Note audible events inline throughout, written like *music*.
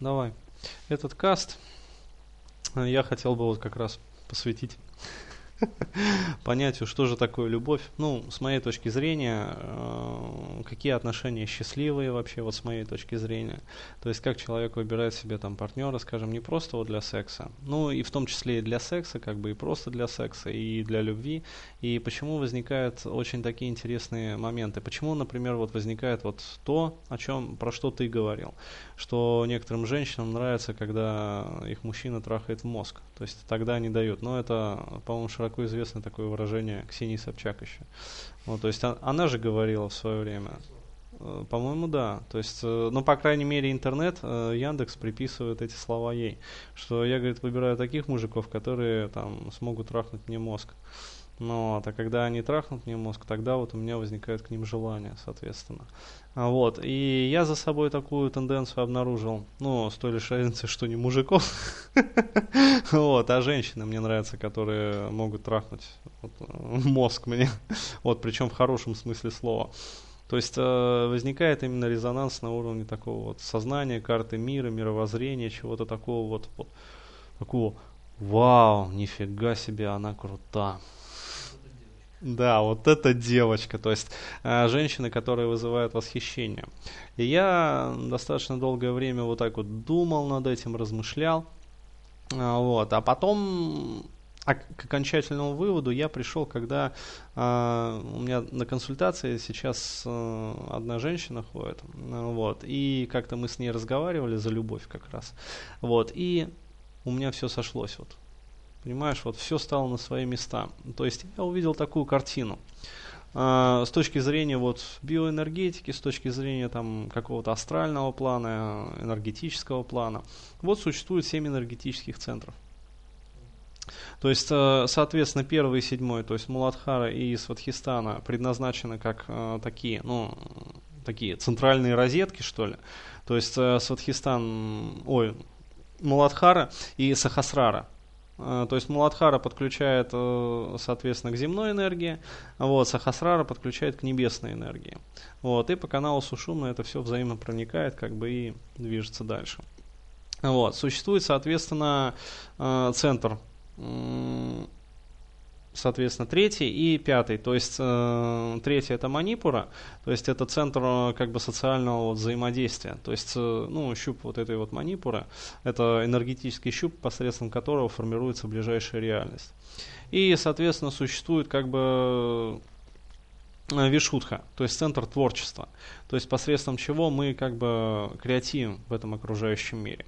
давай. Этот каст я хотел бы вот как раз посвятить *laughs* понятию, что же такое любовь. Ну, с моей точки зрения, э, какие отношения счастливые вообще, вот с моей точки зрения. То есть, как человек выбирает себе там партнера, скажем, не просто вот для секса, ну и в том числе и для секса, как бы и просто для секса, и для любви. И почему возникают очень такие интересные моменты. Почему, например, вот возникает вот то, о чем, про что ты говорил, что некоторым женщинам нравится, когда их мужчина трахает в мозг. То есть тогда они дают. Но это, по-моему, широко известно такое выражение Ксении Собчак еще. Вот, то есть а, она же говорила в свое время. Э, по-моему, да. То есть, э, ну, по крайней мере, интернет, э, Яндекс приписывает эти слова ей. Что я, говорит, выбираю таких мужиков, которые там смогут трахнуть мне мозг. Ну, вот, а когда они трахнут мне мозг, тогда вот у меня возникает к ним желание, соответственно. А вот, и я за собой такую тенденцию обнаружил, ну, с той лишь разницей, что не мужиков, *laughs* вот, а женщины мне нравятся, которые могут трахнуть *laughs* мозг мне, вот, причем в хорошем смысле слова. То есть э, возникает именно резонанс на уровне такого вот сознания, карты мира, мировоззрения, чего-то такого вот, вот такого, вау, нифига себе, она крута. Да, вот эта девочка, то есть э, женщины, которые вызывают восхищение. И я достаточно долгое время вот так вот думал над этим, размышлял. Э, вот, а потом а к окончательному выводу я пришел, когда э, у меня на консультации сейчас э, одна женщина ходит, вот, и как-то мы с ней разговаривали за любовь как раз, вот, и у меня все сошлось вот Понимаешь, вот все стало на свои места. То есть я увидел такую картину. А, с точки зрения вот биоэнергетики, с точки зрения там какого-то астрального плана, энергетического плана, вот существует семь энергетических центров. То есть, э, соответственно, первый и седьмой, то есть Муладхара и Сватхистана предназначены как э, такие, ну, такие центральные розетки, что ли. То есть э, Сватхистан, ой, Муладхара и Сахасрара. Э, то есть Муладхара подключает, э, соответственно, к земной энергии, вот, Сахасрара подключает к небесной энергии. Вот, и по каналу Сушумна это все взаимно проникает, как бы и движется дальше. Вот, существует, соответственно, э, центр соответственно, третий и пятый. То есть э, третий это манипура, то есть это центр э, как бы социального вот, взаимодействия. То есть, э, ну, щуп вот этой вот манипуры, это энергетический щуп, посредством которого формируется ближайшая реальность. И, соответственно, существует как бы вишутха, то есть центр творчества, то есть посредством чего мы как бы креативим в этом окружающем мире.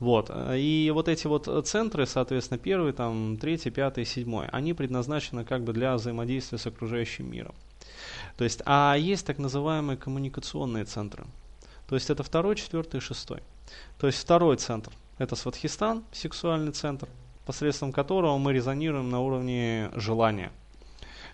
Вот. И вот эти вот центры, соответственно, первый, там, третий, пятый, седьмой, они предназначены как бы для взаимодействия с окружающим миром. То есть, а есть так называемые коммуникационные центры. То есть это второй, четвертый и шестой. То есть второй центр – это Сватхистан, сексуальный центр, посредством которого мы резонируем на уровне желания –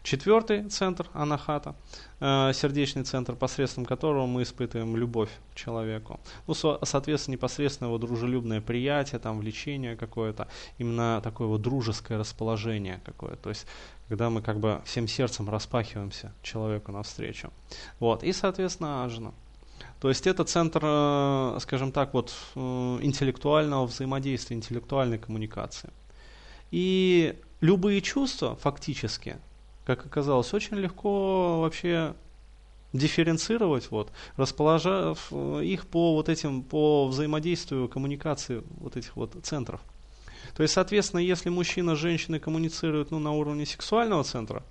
Четвертый центр анахата, э, сердечный центр, посредством которого мы испытываем любовь к человеку. Ну, со, соответственно, непосредственно его дружелюбное приятие, там, влечение какое-то, именно такое вот дружеское расположение какое-то. То есть, когда мы как бы всем сердцем распахиваемся человеку навстречу. Вот. И, соответственно, ажна. То есть это центр, э, скажем так, вот э, интеллектуального взаимодействия, интеллектуальной коммуникации. И любые чувства фактически как оказалось, очень легко вообще дифференцировать, вот, расположив их по вот этим, по взаимодействию, коммуникации вот этих вот центров. То есть, соответственно, если мужчина с женщиной коммуницируют ну, на уровне сексуального центра,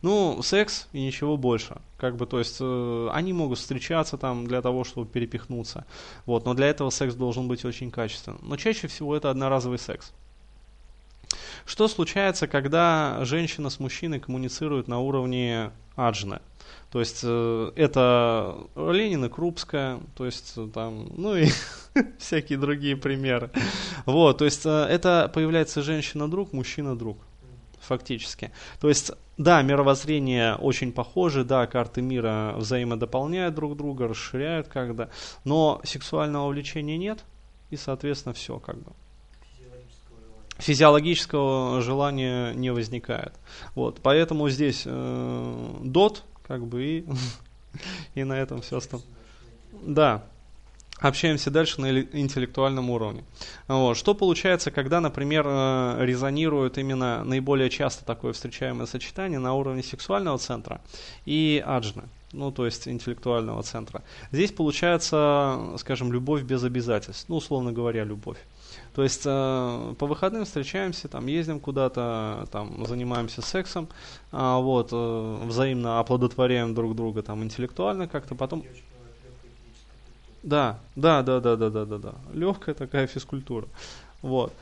ну, секс и ничего больше. Как бы, то есть, э, они могут встречаться там для того, чтобы перепихнуться. Вот, но для этого секс должен быть очень качественным. Но чаще всего это одноразовый секс. Что случается, когда женщина с мужчиной коммуницируют на уровне аджны? То есть э, это Ленин и Крупская, то есть э, там, ну и *laughs* всякие другие примеры. Вот, то есть э, это появляется женщина-друг, мужчина-друг фактически. То есть, да, мировоззрение очень похоже, да, карты мира взаимодополняют друг друга, расширяют когда, но сексуального влечения нет, и, соответственно, все как бы физиологического желания не возникает. Вот, поэтому здесь э, дот, как бы, и, *laughs* и на этом все осталось. Да. общаемся дальше на интеллектуальном уровне. Вот. Что получается, когда, например, э, резонирует именно наиболее часто такое встречаемое сочетание на уровне сексуального центра и аджны, ну, то есть интеллектуального центра. Здесь получается, скажем, любовь без обязательств, ну, условно говоря, любовь. То есть э, по выходным встречаемся, там ездим куда-то, там занимаемся сексом, э, вот, э, взаимно оплодотворяем друг друга там интеллектуально как-то, потом... Да, да, да, да, да, да, да, да. Легкая такая физкультура. Вот.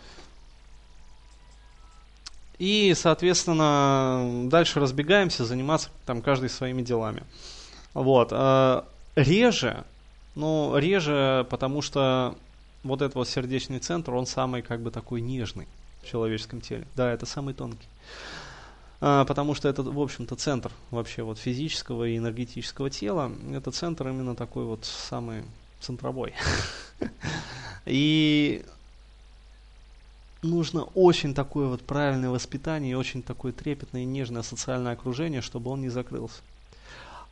И, соответственно, дальше разбегаемся, заниматься там каждый своими делами. Вот. А, реже, ну, реже, потому что вот этот вот сердечный центр, он самый как бы такой нежный в человеческом теле. Да, это самый тонкий. А, потому что это, в общем-то, центр вообще вот физического и энергетического тела. Это центр именно такой вот самый центровой. *laughs* И нужно очень такое вот правильное воспитание и очень такое трепетное и нежное социальное окружение, чтобы он не закрылся.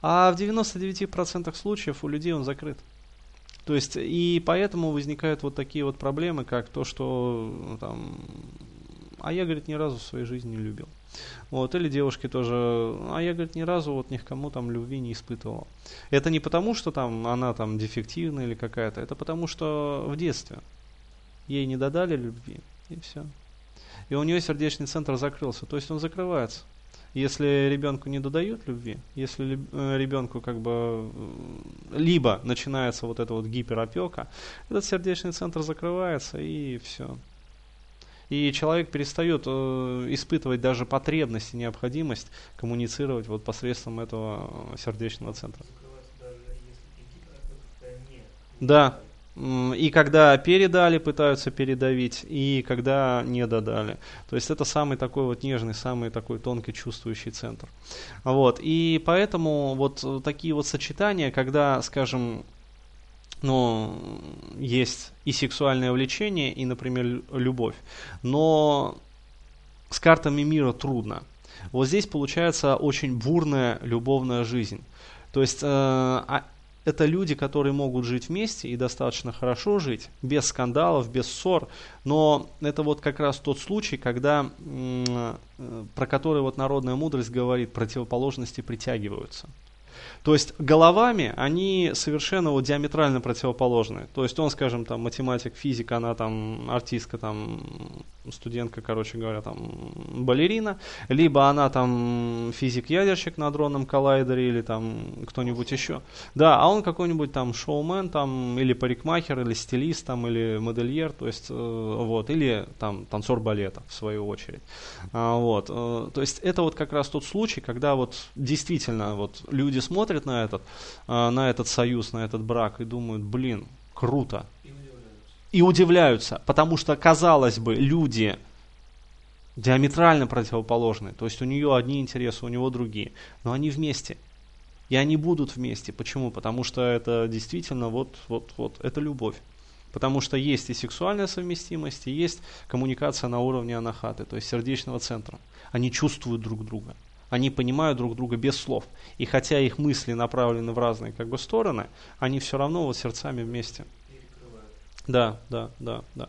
А в 99% случаев у людей он закрыт. То есть, и поэтому возникают вот такие вот проблемы, как то, что там, а я, говорит, ни разу в своей жизни не любил. Вот, или девушки тоже, а я, говорит, ни разу вот ни к кому там любви не испытывала. Это не потому, что там она там дефективная или какая-то, это потому, что в детстве ей не додали любви, и все. И у нее сердечный центр закрылся, то есть он закрывается. Если ребенку не додают любви, если э, ребенку как бы э, либо начинается вот эта вот гиперопека, этот сердечный центр закрывается и все. И человек перестает э, испытывать даже потребность и необходимость коммуницировать вот посредством этого сердечного центра. Да, и когда передали, пытаются передавить, и когда не додали. То есть это самый такой вот нежный, самый такой тонкий чувствующий центр. Вот. И поэтому вот такие вот сочетания, когда, скажем, ну, есть и сексуальное влечение, и, например, любовь. Но с картами мира трудно. Вот здесь получается очень бурная любовная жизнь. То есть э, а это люди, которые могут жить вместе и достаточно хорошо жить, без скандалов, без ссор, но это вот как раз тот случай, когда, э, про который вот народная мудрость говорит, противоположности притягиваются. То есть головами они совершенно вот диаметрально противоположны. То есть он, скажем, там математик, физик, она там артистка, там студентка, короче говоря, там балерина, либо она там физик-ядерщик на дронном коллайдере или там кто-нибудь еще. Да, а он какой-нибудь там шоумен там или парикмахер, или стилист там, или модельер, то есть э, вот, или там танцор балета в свою очередь. А, вот, э, то есть это вот как раз тот случай, когда вот действительно вот люди смотрят смотрят на этот, а, на этот союз, на этот брак и думают, блин, круто. И удивляются. И удивляются, потому что, казалось бы, люди диаметрально противоположные. То есть у нее одни интересы, у него другие. Но они вместе. И они будут вместе. Почему? Потому что это действительно вот, вот, вот, это любовь. Потому что есть и сексуальная совместимость, и есть коммуникация на уровне анахаты, то есть сердечного центра. Они чувствуют друг друга они понимают друг друга без слов. И хотя их мысли направлены в разные как бы стороны, они все равно вот сердцами вместе. Да, да, да, да.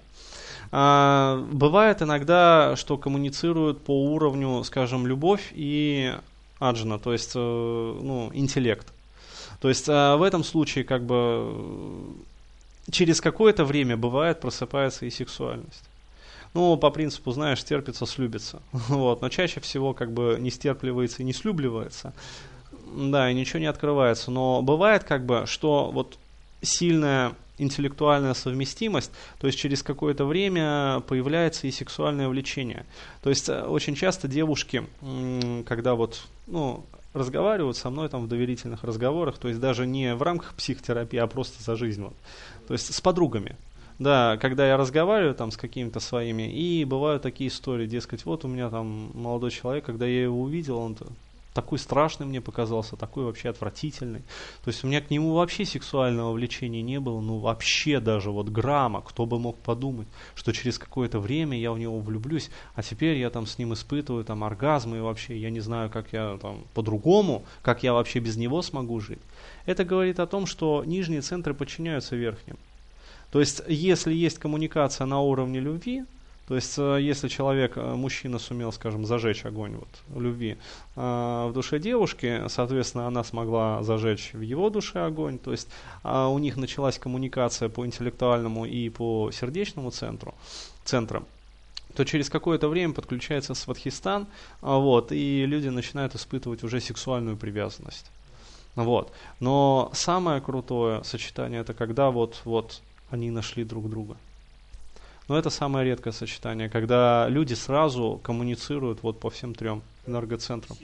А, бывает иногда, что коммуницируют по уровню, скажем, любовь и аджна, то есть э, ну, интеллект. То есть а, в этом случае как бы через какое-то время бывает просыпается и сексуальность. Ну, по принципу, знаешь, терпится, слюбится. *laughs* Вот. Но чаще всего как бы не стерпливается и не слюбливается. Да, и ничего не открывается. Но бывает как бы, что вот сильная интеллектуальная совместимость, то есть через какое-то время появляется и сексуальное влечение. То есть э, очень часто девушки, когда вот, ну, разговаривают со мной там в доверительных разговорах, то есть даже не в рамках психотерапии, а просто за жизнь. Вот. То есть с подругами. Да, когда я разговариваю там с какими-то своими, и бывают такие истории, дескать, вот у меня там молодой человек, когда я его увидел, он такой страшный мне показался, такой вообще отвратительный. То есть у меня к нему вообще сексуального влечения не было, ну вообще даже вот грамма, кто бы мог подумать, что через какое-то время я в него влюблюсь, а теперь я там с ним испытываю там оргазмы и вообще я не знаю, как я там по-другому, как я вообще без него смогу жить. Это говорит о том, что нижние центры подчиняются верхним. То есть, если есть коммуникация на уровне любви, то есть, э, если человек, э, мужчина сумел, скажем, зажечь огонь вот, любви э, в душе девушки, соответственно, она смогла зажечь в его душе огонь, то есть э, у них началась коммуникация по интеллектуальному и по сердечному центру, центрам, то через какое-то время подключается сватхистан, а, вот, и люди начинают испытывать уже сексуальную привязанность. Вот. Но самое крутое сочетание это когда вот, вот они нашли друг друга. Но это самое редкое сочетание, когда люди сразу коммуницируют вот по всем трем энергоцентрам.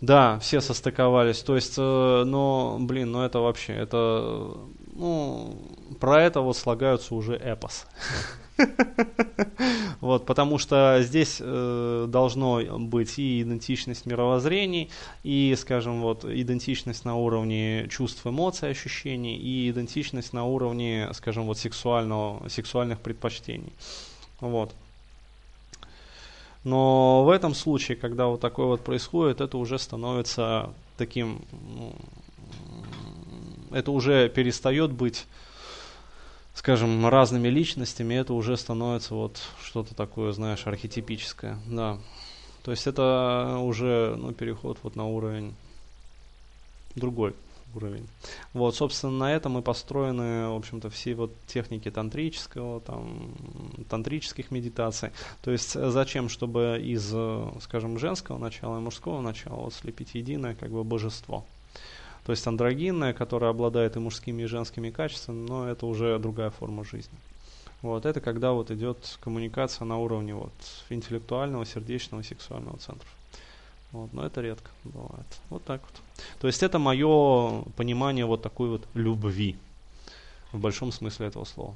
Да, все состыковались. То есть, э, но, блин, ну это вообще, это, ну, про это вот слагаются уже эпос. *laughs* *laughs* Вот, потому что здесь э, должно быть и идентичность мировоззрений, и, скажем, вот идентичность на уровне чувств, эмоций, ощущений, и идентичность на уровне, скажем, вот сексуального, сексуальных предпочтений. Вот. Но в этом случае, когда вот такое вот происходит, это уже становится таким, ну, это уже перестает быть скажем, разными личностями, это уже становится вот что-то такое, знаешь, архетипическое, да. То есть это уже ну, переход вот на уровень другой уровень. Вот, собственно, на этом и построены, в общем-то, все вот техники тантрического, там, тантрических медитаций. То есть зачем, чтобы из, скажем, женского начала и мужского начала вот слепить единое, как бы, божество. То есть андрогинная, которая обладает и мужскими, и женскими качествами, но это уже другая форма жизни. Вот, это когда вот идет коммуникация на уровне вот интеллектуального, сердечного, сексуального центра. Вот, но это редко бывает. Вот так вот. То есть это мое понимание вот такой вот любви в большом смысле этого слова.